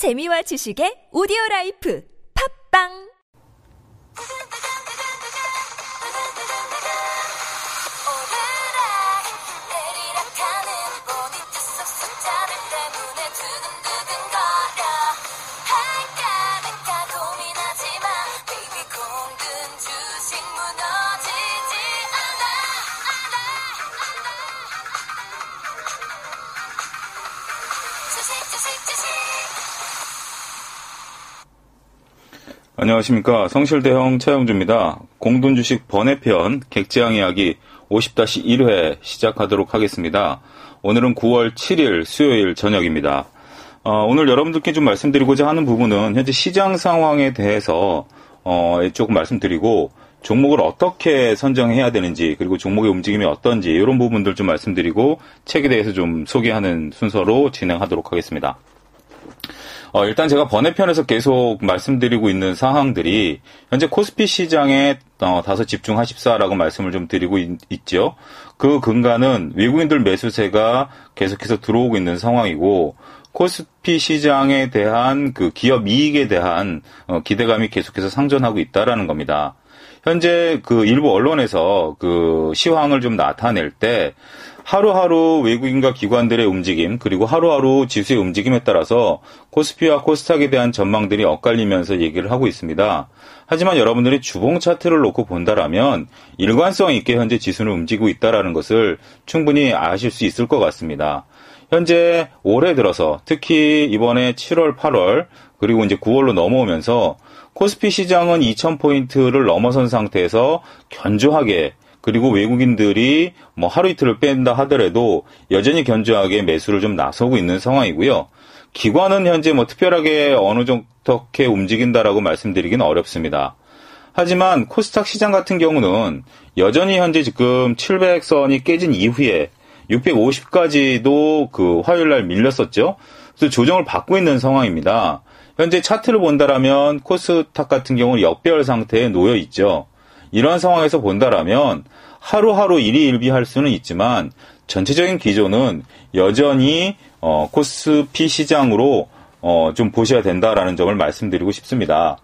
재미와 지식의 오디오 라이프. 팝빵 안녕하십니까. 성실대형 차영주입니다. 공돈주식 번외편 객지양 이야기 50-1회 시작하도록 하겠습니다. 오늘은 9월 7일 수요일 저녁입니다. 어, 오늘 여러분들께 좀 말씀드리고자 하는 부분은 현재 시장 상황에 대해서 어, 조금 말씀드리고 종목을 어떻게 선정해야 되는지 그리고 종목의 움직임이 어떤지 이런 부분들 좀 말씀드리고 책에 대해서 좀 소개하는 순서로 진행하도록 하겠습니다. 어, 일단 제가 번외편에서 계속 말씀드리고 있는 사항들이 현재 코스피 시장에 어, 다소 집중하십사라고 말씀을 좀 드리고 있, 있죠. 그 근간은 외국인들 매수세가 계속해서 들어오고 있는 상황이고 코스피 시장에 대한 그 기업 이익에 대한 어, 기대감이 계속해서 상존하고 있다라는 겁니다. 현재 그 일부 언론에서 그 시황을 좀 나타낼 때 하루하루 외국인과 기관들의 움직임 그리고 하루하루 지수의 움직임에 따라서 코스피와 코스닥에 대한 전망들이 엇갈리면서 얘기를 하고 있습니다. 하지만 여러분들이 주봉 차트를 놓고 본다라면 일관성 있게 현재 지수는 움직이고 있다라는 것을 충분히 아실 수 있을 것 같습니다. 현재 올해 들어서 특히 이번에 7월, 8월 그리고 이제 9월로 넘어오면서 코스피 시장은 2000포인트를 넘어선 상태에서 견조하게 그리고 외국인들이 뭐 하루 이틀을 뺀다 하더라도 여전히 견조하게 매수를 좀 나서고 있는 상황이고요. 기관은 현재 뭐 특별하게 어느 정도 어떻게 움직인다라고 말씀드리기는 어렵습니다. 하지만 코스닥 시장 같은 경우는 여전히 현재 지금 700선이 깨진 이후에 650까지도 그 화요일 날 밀렸었죠. 그래서 조정을 받고 있는 상황입니다. 현재 차트를 본다라면 코스닥 같은 경우는 역별 상태에 놓여 있죠. 이러한 상황에서 본다라면 하루하루 일희일비할 수는 있지만 전체적인 기조는 여전히 어, 코스피 시장으로 어, 좀 보셔야 된다라는 점을 말씀드리고 싶습니다.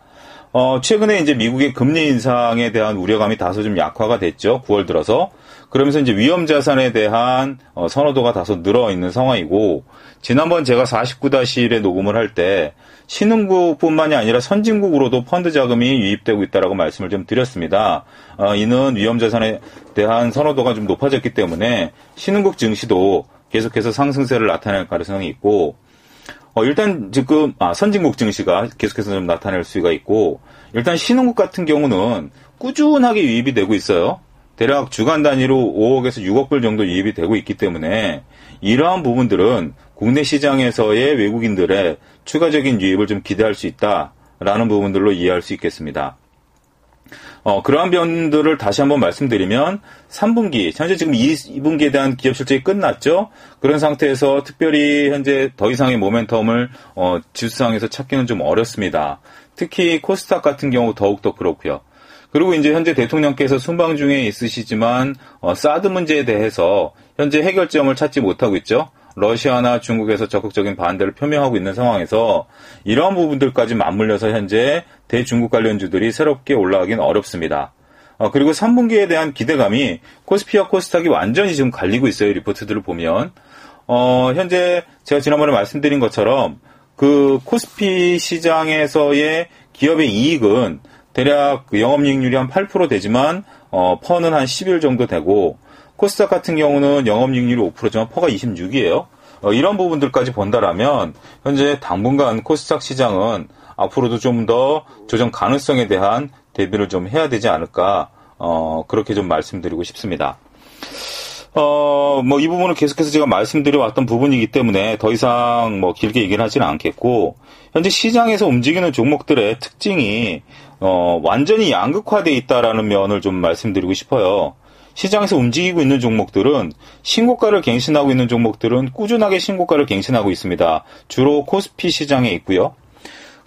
어, 최근에 이제 미국의 금리 인상에 대한 우려감이 다소 좀 약화가 됐죠. 9월 들어서. 그러면서 이제 위험 자산에 대한 어, 선호도가 다소 늘어 있는 상황이고, 지난번 제가 49-1에 녹음을 할 때, 신흥국뿐만이 아니라 선진국으로도 펀드 자금이 유입되고 있다라고 말씀을 좀 드렸습니다. 어, 이는 위험 자산에 대한 선호도가 좀 높아졌기 때문에 신흥국 증시도 계속해서 상승세를 나타낼 가능성이 있고, 어, 일단 지금 아, 선진국 증시가 계속해서 좀 나타낼 수가 있고 일단 신흥국 같은 경우는 꾸준하게 유입이 되고 있어요. 대략 주간 단위로 5억에서 6억 불 정도 유입이 되고 있기 때문에 이러한 부분들은 국내 시장에서의 외국인들의 추가적인 유입을 좀 기대할 수 있다라는 부분들로 이해할 수 있겠습니다. 어, 그러한 변들을 다시 한번 말씀드리면 3분기, 현재 지금 2분기에 대한 기업 실적이 끝났죠. 그런 상태에서 특별히 현재 더 이상의 모멘텀을 어, 지수상에서 찾기는 좀 어렵습니다. 특히 코스닥 같은 경우 더욱더 그렇고요. 그리고 이제 현재 대통령께서 순방 중에 있으시지만 어, 사드 문제에 대해서 현재 해결점을 찾지 못하고 있죠. 러시아나 중국에서 적극적인 반대를 표명하고 있는 상황에서 이러한 부분들까지 맞물려서 현재 대중국 관련주들이 새롭게 올라가긴 어렵습니다. 어, 그리고 3분기에 대한 기대감이 코스피와 코스닥이 완전히 지금 갈리고 있어요. 리포트들을 보면. 어, 현재 제가 지난번에 말씀드린 것처럼 그 코스피 시장에서의 기업의 이익은 대략 그 영업이익률이 한 8% 되지만 어, 퍼는 한 10일 정도 되고 코스닥 같은 경우는 영업이익률이 5%지만 퍼가 26이에요. 어, 이런 부분들까지 본다라면 현재 당분간 코스닥 시장은 앞으로도 좀 더 조정 가능성에 대한 대비를 좀 해야 되지 않을까 어, 그렇게 좀 말씀드리고 싶습니다. 어, 뭐, 이 부분은 계속해서 제가 말씀드려왔던 부분이기 때문에 더 이상 뭐 길게 얘기는 하지는 않겠고, 현재 시장에서 움직이는 종목들의 특징이, 어, 완전히 양극화되어 있다라는 면을 좀 말씀드리고 싶어요. 시장에서 움직이고 있는 종목들은 신고가를 갱신하고 있는 종목들은 꾸준하게 신고가를 갱신하고 있습니다. 주로 코스피 시장에 있고요.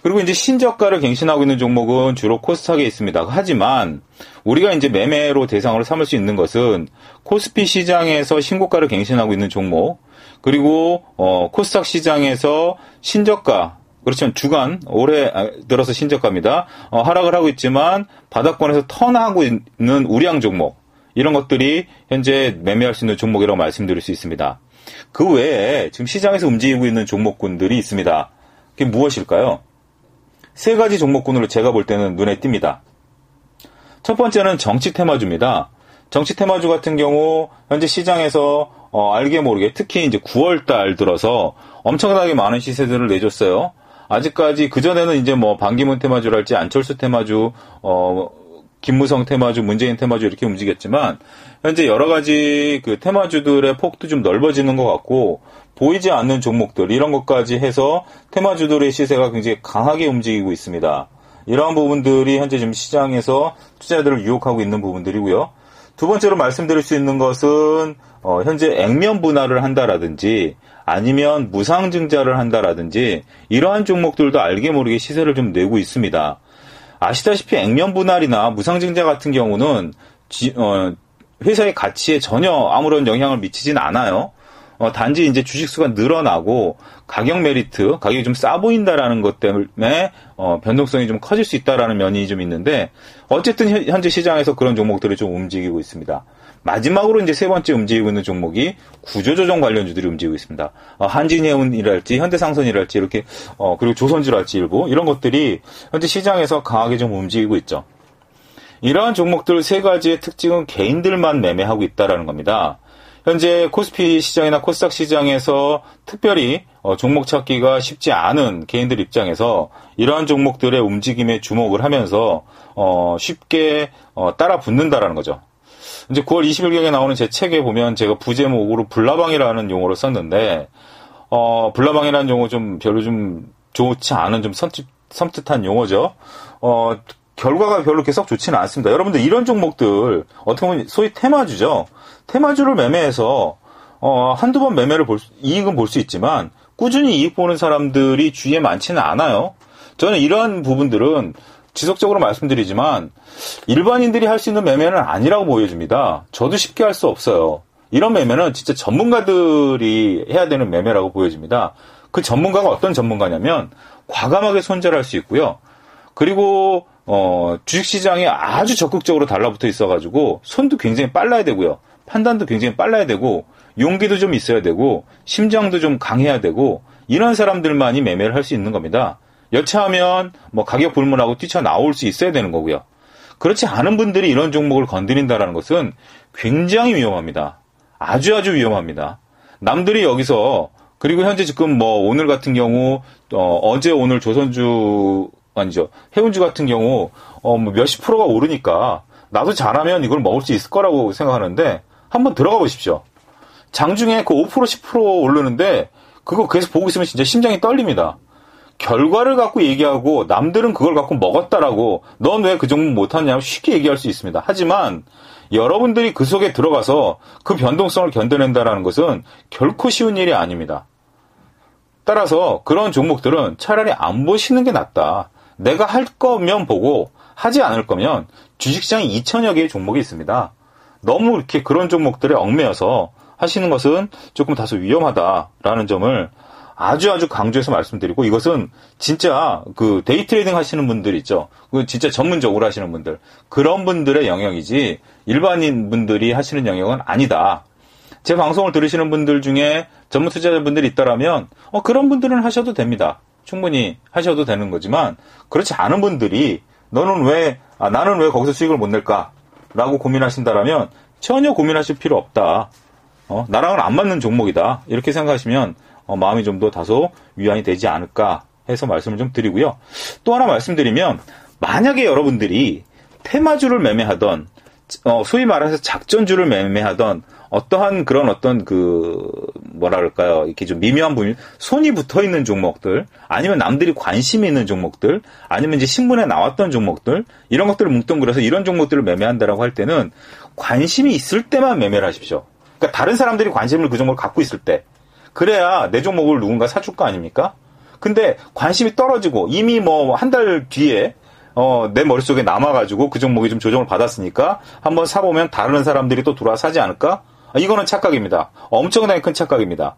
그리고 이제 신저가를 갱신하고 있는 종목은 주로 코스닥에 있습니다. 하지만 우리가 이제 매매로 대상으로 삼을 수 있는 것은 코스피 시장에서 신고가를 갱신하고 있는 종목, 그리고 어, 코스닥 시장에서 신저가 그렇지만 주간 올해 아, 들어서 신저가입니다. 어, 하락을 하고 있지만 바닥권에서 턴하고 있는 우량 종목 이런 것들이 현재 매매할 수 있는 종목이라고 말씀드릴 수 있습니다. 그 외에 지금 시장에서 움직이고 있는 종목군들이 있습니다. 그게 무엇일까요? 세 가지 종목군으로 제가 볼 때는 눈에 띕니다. 첫 번째는 정치 테마주입니다. 정치 테마주 같은 경우 현재 시장에서 어, 알게 모르게 특히 이제 9월 달 들어서 엄청나게 많은 시세들을 내줬어요. 아직까지 그 전에는 이제 뭐 반기문 테마주랄지 안철수 테마주, 어 김무성 테마주, 문재인 테마주 이렇게 움직였지만 현재 여러 가지 그 테마주들의 폭도 좀 넓어지는 것 같고 보이지 않는 종목들 이런 것까지 해서 테마주들의 시세가 굉장히 강하게 움직이고 있습니다. 이러한 부분들이 현재 지금 시장에서 투자자들을 유혹하고 있는 부분들이고요. 두 번째로 말씀드릴 수 있는 것은 어, 현재 액면 분할을 한다라든지 아니면 무상증자를 한다라든지 이러한 종목들도 알게 모르게 시세를 좀 내고 있습니다. 아시다시피 액면 분할이나 무상증자 같은 경우는 지, 어, 회사의 가치에 전혀 아무런 영향을 미치진 않아요. 어, 단지 이제 주식수가 늘어나고 가격 메리트, 가격이 좀 싸 보인다라는 것 때문에 어, 변동성이 좀 커질 수 있다라는 면이 좀 있는데 어쨌든 현재 시장에서 그런 종목들이 좀 움직이고 있습니다. 마지막으로 이제 세 번째 움직이고 있는 종목이 구조조정 관련주들이 움직이고 있습니다. 어, 한진해운이랄지 현대상선이랄지 이렇게 어, 그리고 조선주랄지 일부 이런 것들이 현재 시장에서 강하게 좀 움직이고 있죠. 이러한 종목들 세 가지의 특징은 개인들만 매매하고 있다라는 겁니다. 현재 코스피 시장이나 코스닥 시장에서 특별히 어, 종목 찾기가 쉽지 않은 개인들 입장에서 이러한 종목들의 움직임에 주목을 하면서 어, 쉽게 어, 따라 붙는다라는 거죠. 이제 9월 20일경에 나오는 제 책에 보면 제가 부제목으로 불나방이라는 용어를 썼는데 어, 불나방이라는 용어 좀 별로 좀 좋지 않은 좀 섬뜩, 섬뜩한 용어죠. 어, 결과가 별로 계속 좋지는 않습니다. 여러분들 이런 종목들 어떻게 보면 소위 테마주죠. 테마주를 매매해서 어, 한두 번 매매를 볼 수, 이익은 볼 수 있지만 꾸준히 이익 보는 사람들이 주위에 많지는 않아요. 저는 이러한 부분들은 지속적으로 말씀드리지만 일반인들이 할 수 있는 매매는 아니라고 보여집니다. 저도 쉽게 할 수 없어요. 이런 매매는 진짜 전문가들이 해야 되는 매매라고 보여집니다. 그 전문가가 어떤 전문가냐면 과감하게 손절할 수 있고요. 그리고 어, 주식시장에 아주 적극적으로 달라붙어 있어가지고 손도 굉장히 빨라야 되고요. 판단도 굉장히 빨라야 되고 용기도 좀 있어야 되고 심장도 좀 강해야 되고 이런 사람들만이 매매를 할 수 있는 겁니다. 여차하면 뭐 가격 불문하고 뛰쳐나올 수 있어야 되는 거고요. 그렇지 않은 분들이 이런 종목을 건드린다라는 것은 굉장히 위험합니다. 아주 아주 위험합니다. 남들이 여기서 그리고 현재 지금 뭐 오늘 같은 경우 어, 제 오늘 조선주 아니죠 해운주 같은 경우 어, 뭐 몇십 프로가 오르니까 나도 잘하면 이걸 먹을 수 있을 거라고 생각하는데 한번 들어가 보십시오. 장중에 그 5% 10% 오르는데 그거 계속 보고 있으면 진짜 심장이 떨립니다. 결과를 갖고 얘기하고 남들은 그걸 갖고 먹었다라고 넌 왜그 종목 못하냐고 쉽게 얘기할 수 있습니다. 하지만 여러분들이 그 속에 들어가서 그 변동성을 견뎌낸다라는 것은 결코 쉬운 일이 아닙니다. 따라서 그런 종목들은 차라리 안 보시는 게 낫다. 내가 할 거면 보고 하지 않을 거면 주식시장에 2천여 개의 종목이 있습니다. 너무 이렇게 그런 종목들에 얽매여서 하시는 것은 조금 다소 위험하다라는 점을 아주 아주 강조해서 말씀드리고 이것은 진짜 그 day trading 하시는 분들 있죠. 그 진짜 전문적으로 하시는 분들 그런 분들의 영역이지 일반인 분들이 하시는 영역은 아니다. 제 방송을 들으시는 분들 중에 전문 투자자분들이 있다라면 어 그런 분들은 하셔도 됩니다. 충분히 하셔도 되는 거지만 그렇지 않은 분들이 너는 왜 아, 나는 왜 거기서 수익을 못 낼까라고 고민하신다라면 전혀 고민하실 필요 없다. 어, 나랑은 안 맞는 종목이다. 이렇게 생각하시면 어, 마음이 좀 더 다소 위안이 되지 않을까 해서 말씀을 좀 드리고요. 또 하나 말씀드리면 만약에 여러분들이 테마주를 매매하던 어, 소위 말해서 작전주를 매매하던 어떠한 그런 어떤 그 뭐라 그럴까요 이렇게 좀 미묘한 부분 손이 붙어 있는 종목들 아니면 남들이 관심이 있는 종목들 아니면 이제 신문에 나왔던 종목들 이런 것들을 뭉뚱그려서 이런 종목들을 매매한다라고 할 때는 관심이 있을 때만 매매를 하십시오. 그러니까 다른 사람들이 관심을 그 종목을 갖고 있을 때 그래야 내 종목을 누군가 사줄 거 아닙니까? 근데 관심이 떨어지고 이미 뭐 한 달 뒤에 어, 내 머릿속에 남아가지고 그 종목이 좀 조정을 받았으니까 한번 사보면 다른 사람들이 또 들어와 사지 않을까? 아, 이거는 착각입니다. 엄청나게 큰 착각입니다.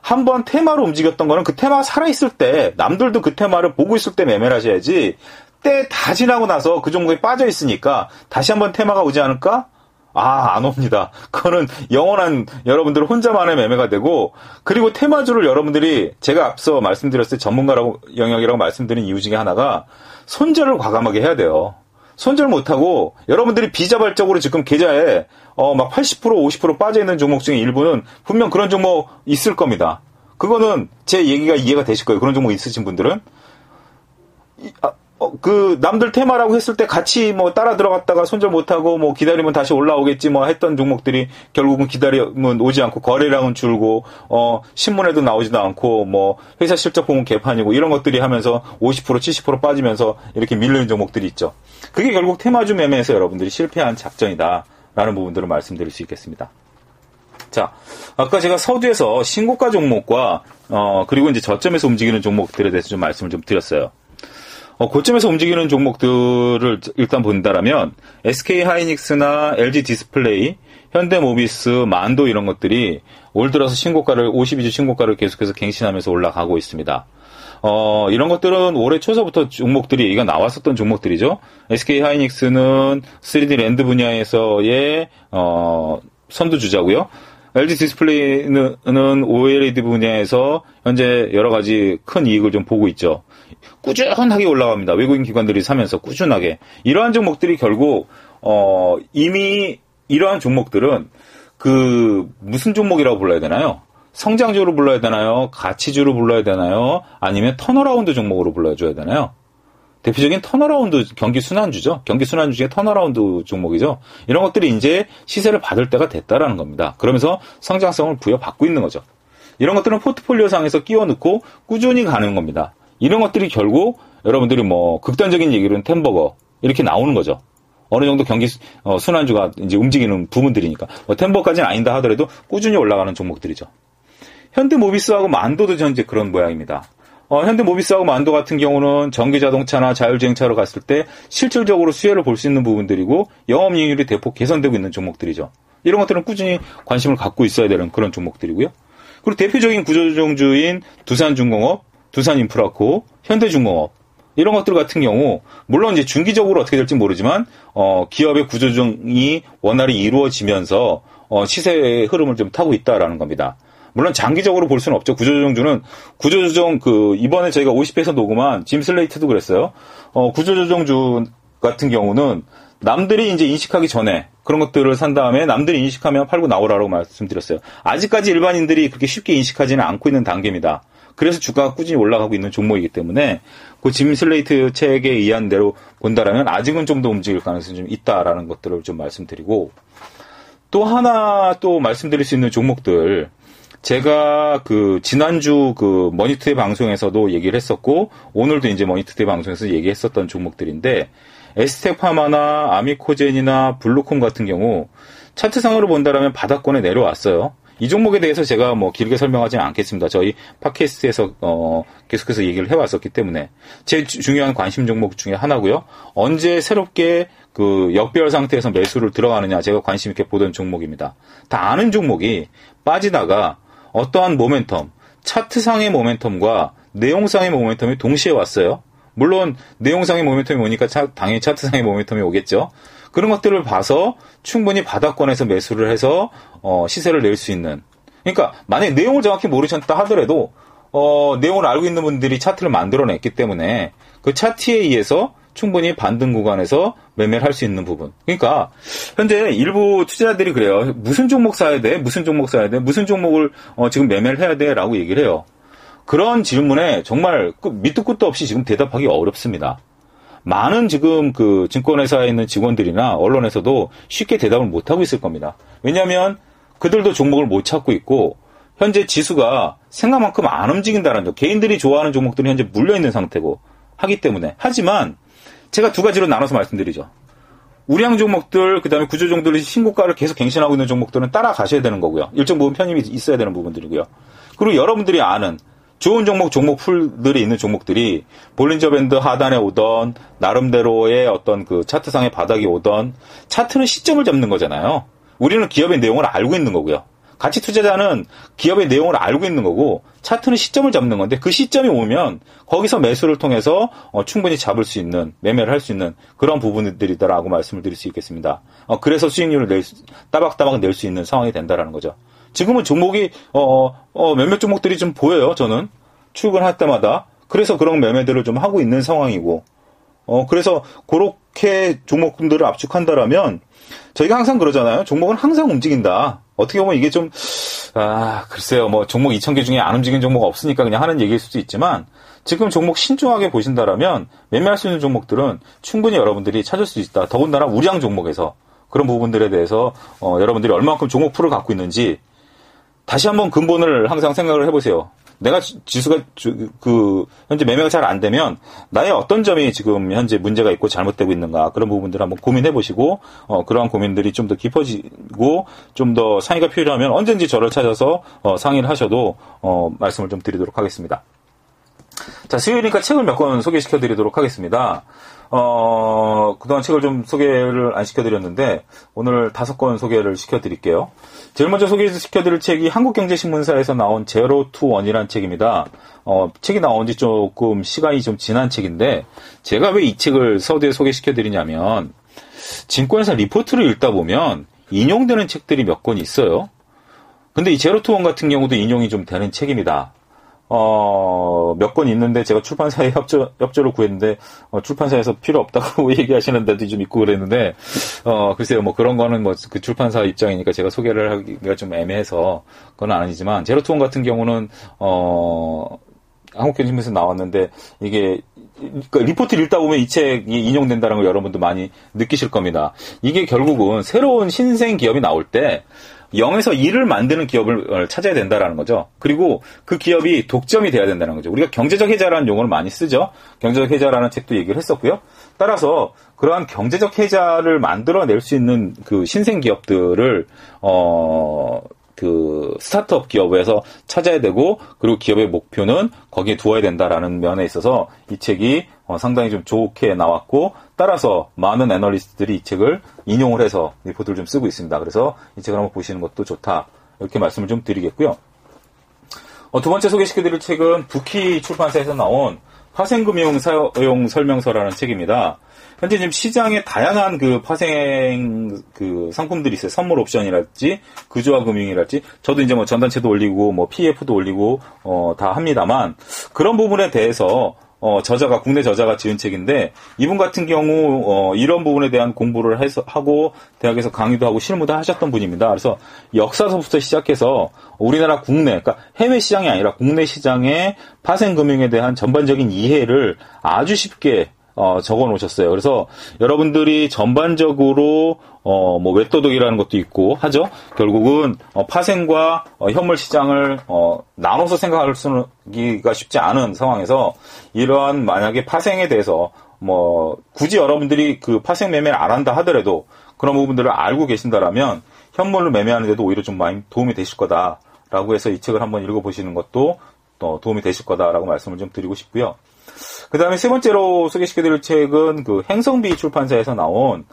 한번 테마로 움직였던 거는 그 테마가 살아있을 때, 남들도 그 테마를 보고 있을 때 매매를 하셔야지, 때 다 지나고 나서 그 종목에 빠져 있으니까 다시 한번 테마가 오지 않을까? 아, 안 옵니다. 그거는 영원한 여러분들 혼자만의 매매가 되고, 그리고 테마주를 여러분들이 제가 앞서 말씀드렸을 때 전문가라고, 영역이라고 말씀드린 이유 중에 하나가 손절을 과감하게 해야 돼요. 손절 못하고 여러분들이 비자발적으로 지금 계좌에 어, 막 80% 50% 빠져 있는 종목 중에 일부는 분명 그런 종목 있을 겁니다. 그거는 제 얘기가 이해가 되실 거예요. 그런 종목 있으신 분들은 이- 아, 어, 그 남들 테마라고 했을 때 같이 뭐 따라 들어갔다가 손절 못하고 뭐 기다리면 다시 올라오겠지 뭐 했던 종목들이 결국은 기다리면 오지 않고 거래량은 줄고 어 신문에도 나오지도 않고 뭐 회사 실적 보면 개판이고 이런 것들이 하면서 50% 70% 빠지면서 이렇게 밀리는 종목들이 있죠. 그게 결국 테마주 매매에서 여러분들이 실패한 작전이다라는 부분들을 말씀드릴 수 있겠습니다. 자, 아까 제가 서두에서 신고가 종목과 어 그리고 이제 저점에서 움직이는 종목들에 대해서 좀 말씀을 좀 드렸어요. 어, 고점에서 움직이는 종목들을 일단 본다라면 SK 하이닉스나 LG 디스플레이, 현대모비스, 만도 이런 것들이 올 들어서 신고가를 52주 신고가를 계속해서 갱신하면서 올라가고 있습니다. 어, 이런 것들은 올해 초서부터 종목들이 얘기가 나왔었던 종목들이죠. SK 하이닉스는 3D 랜드 분야에서의 어, 선두 주자고요. LG 디스플레이는 OLED 분야에서 현재 여러 가지 큰 이익을 좀 보고 있죠. 꾸준하게 올라갑니다. 외국인 기관들이 사면서 꾸준하게. 이러한 종목들이 결국, 어, 이미 이러한 종목들은 그, 무슨 종목이라고 불러야 되나요? 성장주로 불러야 되나요? 가치주로 불러야 되나요? 아니면 turnaround 종목으로 불러줘야 되나요? 대표적인 turnaround 경기 순환주죠. 경기 순환주 중에 turnaround 종목이죠. 이런 것들이 이제 시세를 받을 때가 됐다라는 겁니다. 그러면서 성장성을 부여받고 있는 거죠. 이런 것들은 포트폴리오 상에서 끼워 넣고 꾸준히 가는 겁니다. 이런 것들이 결국 여러분들이 뭐 극단적인 얘기로는 ten bagger 이렇게 나오는 거죠. 어느 정도 경기 수- 어, 순환주가 이제 움직이는 부분들이니까 뭐 ten bagger까지는 아니다 하더라도 꾸준히 올라가는 종목들이죠. 현대모비스하고 만도도 현재 그런 모양입니다. 어, 현대모비스하고 만도 같은 경우는 전기자동차나 자율주행차로 갔을 때 실질적으로 수혜를 볼 수 있는 부분들이고 영업이익률이 대폭 개선되고 있는 종목들이죠. 이런 것들은 꾸준히 관심을 갖고 있어야 되는 그런 종목들이고요. 그리고 대표적인 구조조정주인 두산중공업, 두산인프라코, 현대중공업 이런 것들 같은 경우 물론 이제 중기적으로 어떻게 될지 모르지만 어, 기업의 구조조정이 원활히 이루어지면서 어, 시세의 흐름을 좀 타고 있다라는 겁니다. 물론 장기적으로 볼 수는 없죠. 구조조정주는 구조조정 그 이번에 저희가 50회에서 녹음한 짐 슬레이트도 그랬어요. 어, 구조조정주 같은 경우는 남들이 이제 인식하기 전에 그런 것들을 산 다음에 남들이 인식하면 팔고 나오라고 말씀드렸어요. 아직까지 일반인들이 그렇게 쉽게 인식하지는 않고 있는 단계입니다. 그래서 주가가 꾸준히 올라가고 있는 종목이기 때문에 그 짐 슬레이트 책에 의한 대로 본다라면 아직은 좀 더 움직일 가능성이 좀 있다라는 것들을 좀 말씀드리고 또 하나 또 말씀드릴 수 있는 종목들 제가 그 지난주 그 머니투데이 방송에서도 얘기를 했었고 오늘도 이제 머니투데이 방송에서 얘기했었던 종목들인데 에스텍파마나 아미코젠이나 블루콤 같은 경우 차트상으로 본다라면 바닥권에 내려왔어요. 이 종목에 대해서 제가 뭐 길게 설명하지는 않겠습니다. 저희 팟캐스트에서 어 계속해서 얘기를 해왔었기 때문에 제 주- 중요한 관심 종목 중에 하나고요. 언제 새롭게 그 역별 상태에서 매수를 들어가느냐 제가 관심 있게 보던 종목입니다. 다 아는 종목이 빠지다가 어떠한 모멘텀, 차트상의 모멘텀과 내용상의 모멘텀이 동시에 왔어요. 물론 내용상의 모멘텀이 오니까 차- 당연히 차트상의 모멘텀이 오겠죠. 그런 것들을 봐서 충분히 바닥권에서 매수를 해서 어, 시세를 낼 수 있는. 그러니까 만약 내용을 정확히 모르셨다 하더라도 어, 내용을 알고 있는 분들이 차트를 만들어냈기 때문에 그 차트에 의해서 충분히 반등 구간에서 매매를 할 수 있는 부분. 그러니까 현재 일부 투자자들이 그래요. 무슨 종목 사야 돼? 무슨 종목 사야 돼? 무슨 종목을 어, 지금 매매를 해야 돼? 라고 얘기를 해요. 그런 질문에 정말 그 밑도 끝도 없이 지금 대답하기 어렵습니다. 많은 지금 그 증권회사에 있는 직원들이나 언론에서도 쉽게 대답을 못하고 있을 겁니다. 왜냐하면 그들도 종목을 못 찾고 있고 현재 지수가 생각만큼 안 움직인다는 점. 개인들이 좋아하는 종목들이 현재 물려 있는 상태고 하기 때문에. 하지만 제가 두 가지로 나눠서 말씀드리죠. 우량 종목들, 그 다음에 구조 종들이 신고가를 계속 갱신하고 있는 종목들은 따라가셔야 되는 거고요. 일정 부분 편입이 있어야 되는 부분들이고요. 그리고 여러분들이 아는 좋은 종목, 종목 풀들이 있는 종목들이 볼린저 밴드 하단에 오던, 나름대로의 어떤 그 차트상의 바닥이 오던, 차트는 시점을 잡는 거잖아요. 우리는 기업의 내용을 알고 있는 거고요. 가치 투자자는 기업의 내용을 알고 있는 거고 차트는 시점을 잡는 건데 그 시점이 오면 거기서 매수를 통해서 어, 충분히 잡을 수 있는 매매를 할 수 있는 그런 부분들이다라고 말씀을 드릴 수 있겠습니다. 어, 그래서 수익률을 낼 수, 따박따박 낼 수 있는 상황이 된다라는 거죠. 지금은 종목이 어, 어, 몇몇 종목들이 좀 보여요. 저는 출근할 때마다 그래서 그런 매매들을 좀 하고 있는 상황이고 어, 그래서 그렇게 종목들을 압축한다라면 저희가 항상 그러잖아요. 종목은 항상 움직인다. 어떻게 보면 이게 좀, 아, 글쎄요. 뭐 종목 2,000개 중에 안 움직인 종목 없으니까 그냥 하는 얘기일 수도 있지만 지금 종목 신중하게 보신다라면 매매할 수 있는 종목들은 충분히 여러분들이 찾을 수 있다. 더군다나 우량 종목에서 그런 부분들에 대해서 어, 여러분들이 얼마만큼 종목 풀을 갖고 있는지 다시 한번 근본을 항상 생각을 해보세요. 내가 지수가 그 현재 매매가 잘 안 되면 나의 어떤 점이 지금 현재 문제가 있고 잘못되고 있는가 그런 부분들을 한번 고민해 보시고 어, 그러한 고민들이 좀 더 깊어지고 좀 더 상의가 필요하면 언제든지 저를 찾아서 어, 상의를 하셔도 어, 말씀을 좀 드리도록 하겠습니다. 자 수요일이니까 책을 몇 권 소개시켜 드리도록 하겠습니다. 어, 그동안 책을 좀 소개를 안 시켜드렸는데, 오늘 다섯 권 소개를 시켜드릴게요. 제일 먼저 소개시켜드릴 책이 한국경제신문사에서 나온 Zero to One이라는 책입니다. 어, 책이 나온 지 조금 시간이 좀 지난 책인데, 제가 왜 이 책을 서두에 소개시켜드리냐면, 증권회사 리포트를 읽다 보면, 인용되는 책들이 몇 권 있어요. 근데 이 Zero to One 같은 경우도 인용이 좀 되는 책입니다. 어, 몇 권 있는데 제가 출판사에 협조, 협조를 구했는데, 어, 출판사에서 필요 없다고 얘기하시는 데도 좀 있고 그랬는데, 어, 글쎄요, 뭐 그런 거는 뭐 그 출판사 입장이니까 제가 소개를 하기가 좀 애매해서 그건 아니지만, Zero to One 같은 경우는, 어, 한국경제신문에서 나왔는데, 이게, 그러니까 리포트를 읽다 보면 이 책이 인용된다는 걸 여러분도 많이 느끼실 겁니다. 이게 결국은 새로운 신생 기업이 나올 때, 0에서 1을 만드는 기업을 찾아야 된다라는 거죠. 그리고 그 기업이 독점이 돼야 된다는 거죠. 우리가 경제적 해자라는 용어를 많이 쓰죠. 경제적 해자라는 책도 얘기를 했었고요. 따라서 그러한 경제적 해자를 만들어낼 수 있는 그 신생 기업들을 어. 그 스타트업 기업에서 찾아야 되고 그리고 기업의 목표는 거기에 두어야 된다라는 면에 있어서 이 책이 어, 상당히 좀 좋게 나왔고 따라서 많은 애널리스트들이 이 책을 인용을 해서 리포트를 좀 쓰고 있습니다. 그래서 이 책을 한번 보시는 것도 좋다. 이렇게 말씀을 좀 드리겠고요. 어, 두 번째 소개시켜드릴 책은 부키 출판사에서 나온 파생금융 사용 설명서라는 책입니다. 현재 지금 시장에 다양한 그 파생 그 상품들이 있어요. 선물 옵션이랄지 그조화 금융이랄지 저도 이제 뭐 전단체도 올리고 뭐 PF도 올리고 어, 다 합니다만 그런 부분에 대해서 어, 저자가 국내 저자가 지은 책인데 이분 같은 경우 어, 이런 부분에 대한 공부를 해서 하고 대학에서 강의도 하고 실무도 하셨던 분입니다. 그래서 역사서부터 시작해서 우리나라 국내 그러니까 해외 시장이 아니라 국내 시장의 파생 금융에 대한 전반적인 이해를 아주 쉽게 어, 적어 놓으셨어요. 그래서 여러분들이 전반적으로 어, 뭐 외도덕이라는 것도 있고 하죠. 결국은 어, 파생과 어, 현물 시장을 어, 나눠서 생각할 수가 쉽지 않은 상황에서 이러한 만약에 파생에 대해서 뭐 굳이 여러분들이 그 파생 매매를 안 한다 하더라도 그런 부분들을 알고 계신다라면 현물을 매매하는데도 오히려 좀 많이 도움이 되실 거다라고 해서 이 책을 한번 읽어보시는 것도 또 도움이 되실 거다라고 말씀을 좀 드리고 싶고요. 그 다음에 세 번째로 소개시켜드릴 책은 그 행성비 출판사에서 나온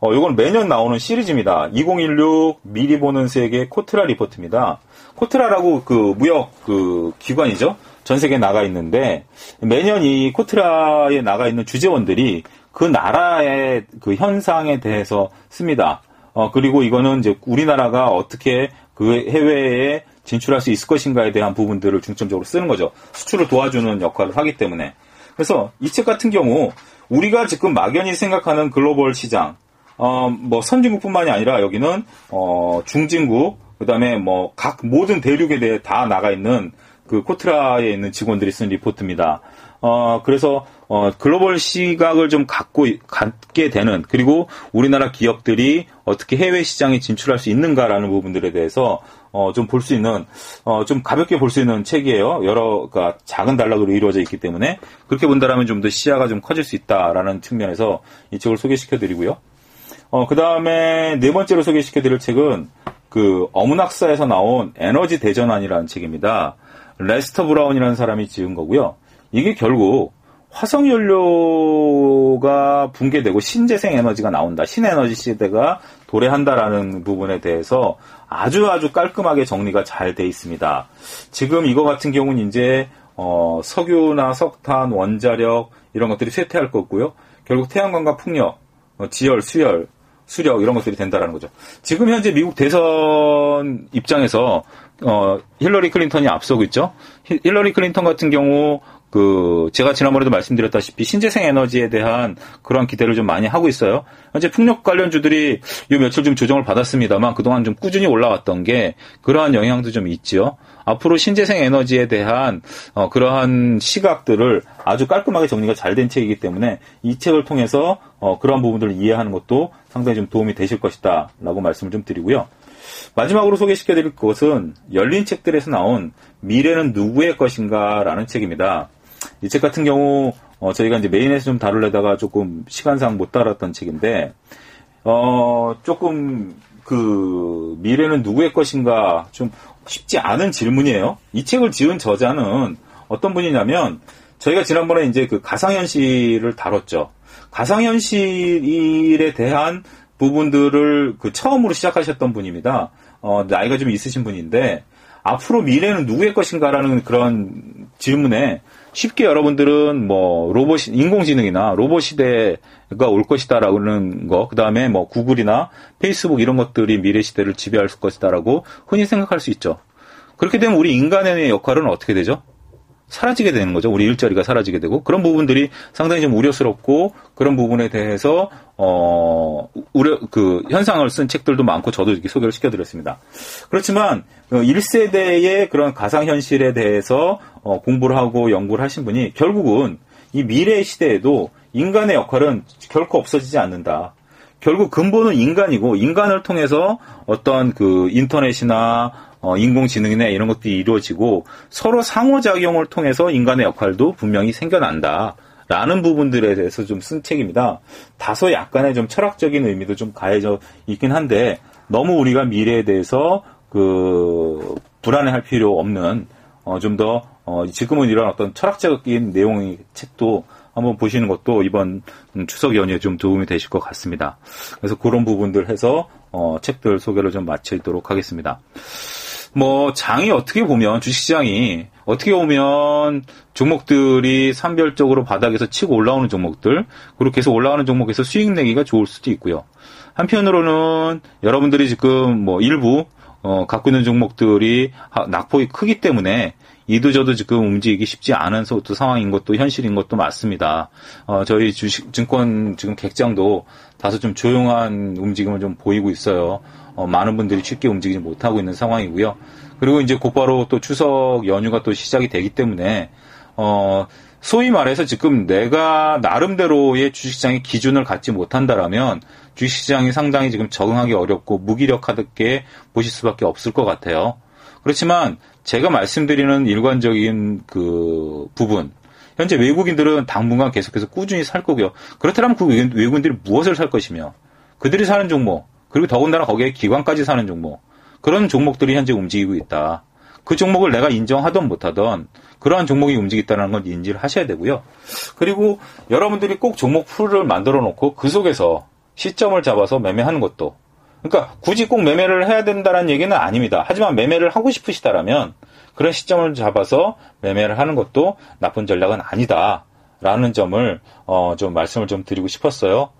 어, 이건 매년 나오는 시리즈입니다. 2016 미리 보는 세계 코트라 리포트입니다. 코트라라고 그 무역 그 기관이죠. 전 세계에 나가 있는데 매년 이 코트라에 나가 있는 주재원들이 그 나라의 그 현상에 대해서 씁니다. 어, 그리고 이거는 이제 우리나라가 어떻게 그 해외에 진출할 수 있을 것인가에 대한 부분들을 중점적으로 쓰는 거죠. 수출을 도와주는 역할을 하기 때문에. 그래서 이 책 같은 경우 우리가 지금 막연히 생각하는 글로벌 시장, 어, 뭐 선진국뿐만이 아니라 여기는 어, 중진국, 그다음에 뭐 각 모든 대륙에 대해 다 나가 있는 그 코트라에 있는 직원들이 쓴 리포트입니다. 어, 그래서 어, 글로벌 시각을 좀 갖고 갖게 되는 그리고 우리나라 기업들이 어떻게 해외 시장에 진출할 수 있는가라는 부분들에 대해서 어, 좀 볼 수 있는, 어, 좀 가볍게 볼 수 있는 책이에요. 여러, 그러니까 작은 단락으로 이루어져 있기 때문에 그렇게 본다면 좀 더 시야가 좀 커질 수 있다라는 측면에서 이 책을 소개시켜 드리고요. 어, 그 다음에 네 번째로 소개시켜 드릴 책은 그 어문학사에서 나온 에너지 대전환이라는 책입니다. 레스터 브라운이라는 사람이 지은 거고요. 이게 결국 화석 연료가 붕괴되고 신재생 에너지가 나온다. 신에너지 시대가 도래한다라는 부분에 대해서 아주 아주 깔끔하게 정리가 잘 돼 있습니다. 지금 이거 같은 경우는 이제 어, 석유나 석탄, 원자력 이런 것들이 쇠퇴할 거고요. 결국 태양광과 풍력, 어, 지열, 수열, 수력 이런 것들이 된다라는 거죠. 지금 현재 미국 대선 입장에서 어, 힐러리 클린턴이 앞서고 있죠. 히- 힐러리 클린턴 같은 경우 그 제가 지난번에도 말씀드렸다시피 신재생 에너지에 대한 그러한 기대를 좀 많이 하고 있어요. 현재 풍력 관련주들이 요 며칠 좀 조정을 받았습니다만 그동안 좀 꾸준히 올라왔던 게 그러한 영향도 좀 있죠. 앞으로 신재생 에너지에 대한 어, 그러한 시각들을 아주 깔끔하게 정리가 잘 된 책이기 때문에 이 책을 통해서 어, 그러한 부분들을 이해하는 것도 상당히 좀 도움이 되실 것이다라고 말씀을 좀 드리고요. 마지막으로 소개시켜드릴 것은 열린 책들에서 나온 미래는 누구의 것인가라는 책입니다. 이 책 같은 경우 어, 저희가 이제 메인에서 좀 다루려다가 조금 시간상 못 다뤘던 책인데 어, 조금 그 미래는 누구의 것인가 좀 쉽지 않은 질문이에요. 이 책을 지은 저자는 어떤 분이냐면 저희가 지난번에 이제 그 가상현실을 다뤘죠. 가상현실에 대한 부분들을 그 처음으로 시작하셨던 분입니다. 어, 나이가 좀 있으신 분인데 앞으로 미래는 누구의 것인가라는 그런 질문에 쉽게 여러분들은 뭐 로봇 인공지능이나 로봇 시대가 올 것이다라는 거, 그 다음에 뭐 구글이나 페이스북 이런 것들이 미래 시대를 지배할 것이다라고 흔히 생각할 수 있죠. 그렇게 되면 우리 인간의 역할은 어떻게 되죠? 사라지게 되는 거죠. 우리 일자리가 사라지게 되고 그런 부분들이 상당히 좀 우려스럽고 그런 부분에 대해서 어 우려 그 현상을 쓴 책들도 많고 저도 이렇게 소개를 시켜드렸습니다. 그렇지만 1세대의 그런 가상 현실에 대해서 어, 공부를 하고 연구를 하신 분이 결국은 이 미래 시대에도 인간의 역할은 결코 없어지지 않는다. 결국 근본은 인간이고 인간을 통해서 어떤 그 인터넷이나 어, 인공지능이나 이런 것들이 이루어지고 서로 상호작용을 통해서 인간의 역할도 분명히 생겨난다. 라는 부분들에 대해서 좀 쓴 책입니다. 다소 약간의 좀 철학적인 의미도 좀 가해져 있긴 한데 너무 우리가 미래에 대해서 그 불안해할 필요 없는 어, 좀더 어, 지금은 이런 어떤 철학적인 내용의 책도 한번 보시는 것도 이번 음, 추석 연휴에 좀 도움이 되실 것 같습니다. 그래서 그런 부분들 해서 어, 책들 소개를 좀 마치도록 하겠습니다. 뭐 장이 어떻게 보면 주식시장이 어떻게 보면 종목들이 산별적으로 바닥에서 치고 올라오는 종목들 그리고 계속 올라가는 종목에서 수익 내기가 좋을 수도 있고요. 한편으로는 여러분들이 지금 뭐 일부 어, 갖고 있는 종목들이 낙폭이 크기 때문에 이도 저도 지금 움직이기 쉽지 않은 또 상황인 것도 현실인 것도 맞습니다. 어, 저희 주식 증권 지금 객장도 다소 좀 조용한 움직임을 좀 보이고 있어요. 어, 많은 분들이 쉽게 움직이지 못하고 있는 상황이고요. 그리고 이제 곧바로 또 추석 연휴가 또 시작이 되기 때문에 어, 소위 말해서 지금 내가 나름대로의 주식시장의 기준을 갖지 못한다라면 주식시장이 상당히 지금 적응하기 어렵고 무기력하게 보실 수밖에 없을 것 같아요. 그렇지만 제가 말씀드리는 일관적인 그 부분, 현재 외국인들은 당분간 계속해서 꾸준히 살 거고요. 그렇다면 그 외국인들이 무엇을 살 것이며 그들이 사는 종목, 그리고 더군다나 거기에 기관까지 사는 종목, 그런 종목들이 현재 움직이고 있다. 그 종목을 내가 인정하던 못하던 그러한 종목이 움직였다는 걸 인지를 하셔야 되고요. 그리고 여러분들이 꼭 종목 풀을 만들어 놓고 그 속에서 시점을 잡아서 매매하는 것도 그러니까 굳이 꼭 매매를 해야 된다는 얘기는 아닙니다. 하지만 매매를 하고 싶으시다라면 그런 시점을 잡아서 매매를 하는 것도 나쁜 전략은 아니다라는 점을 어, 좀 말씀을 좀 드리고 싶었어요.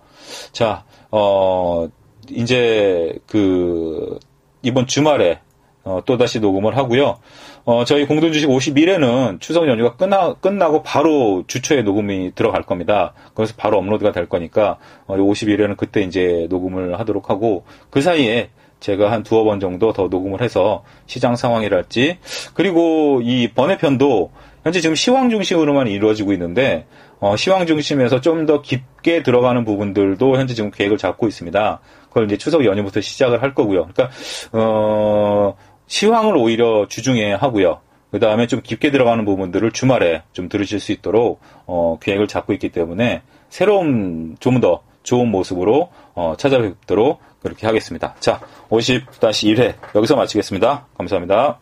자, 어, 이제 그 이번 주말에 어, 또다시 녹음을 하고요. 어, 저희 공동주식 51회는 추석 연휴가 끝나, 끝나고 바로 주초에 녹음이 들어갈 겁니다. 그래서 바로 업로드가 될 거니까, 어, 51회는 그때 이제 녹음을 하도록 하고, 그 사이에 제가 한 두어 번 정도 더 녹음을 해서 시장 상황이랄지, 그리고 이 번외편도 현재 지금 시황 중심으로만 이루어지고 있는데, 어, 시황 중심에서 좀 더 깊게 들어가는 부분들도 현재 지금 계획을 잡고 있습니다. 그걸 이제 추석 연휴부터 시작을 할 거고요. 그러니까, 어, 시황을 오히려 주중에 하고요. 그 다음에 좀 깊게 들어가는 부분들을 주말에 좀 들으실 수 있도록 어, 계획을 잡고 있기 때문에 새로운 좀 더 좋은 모습으로 어, 찾아뵙도록 그렇게 하겠습니다. 자, 50-1회 여기서 마치겠습니다. 감사합니다.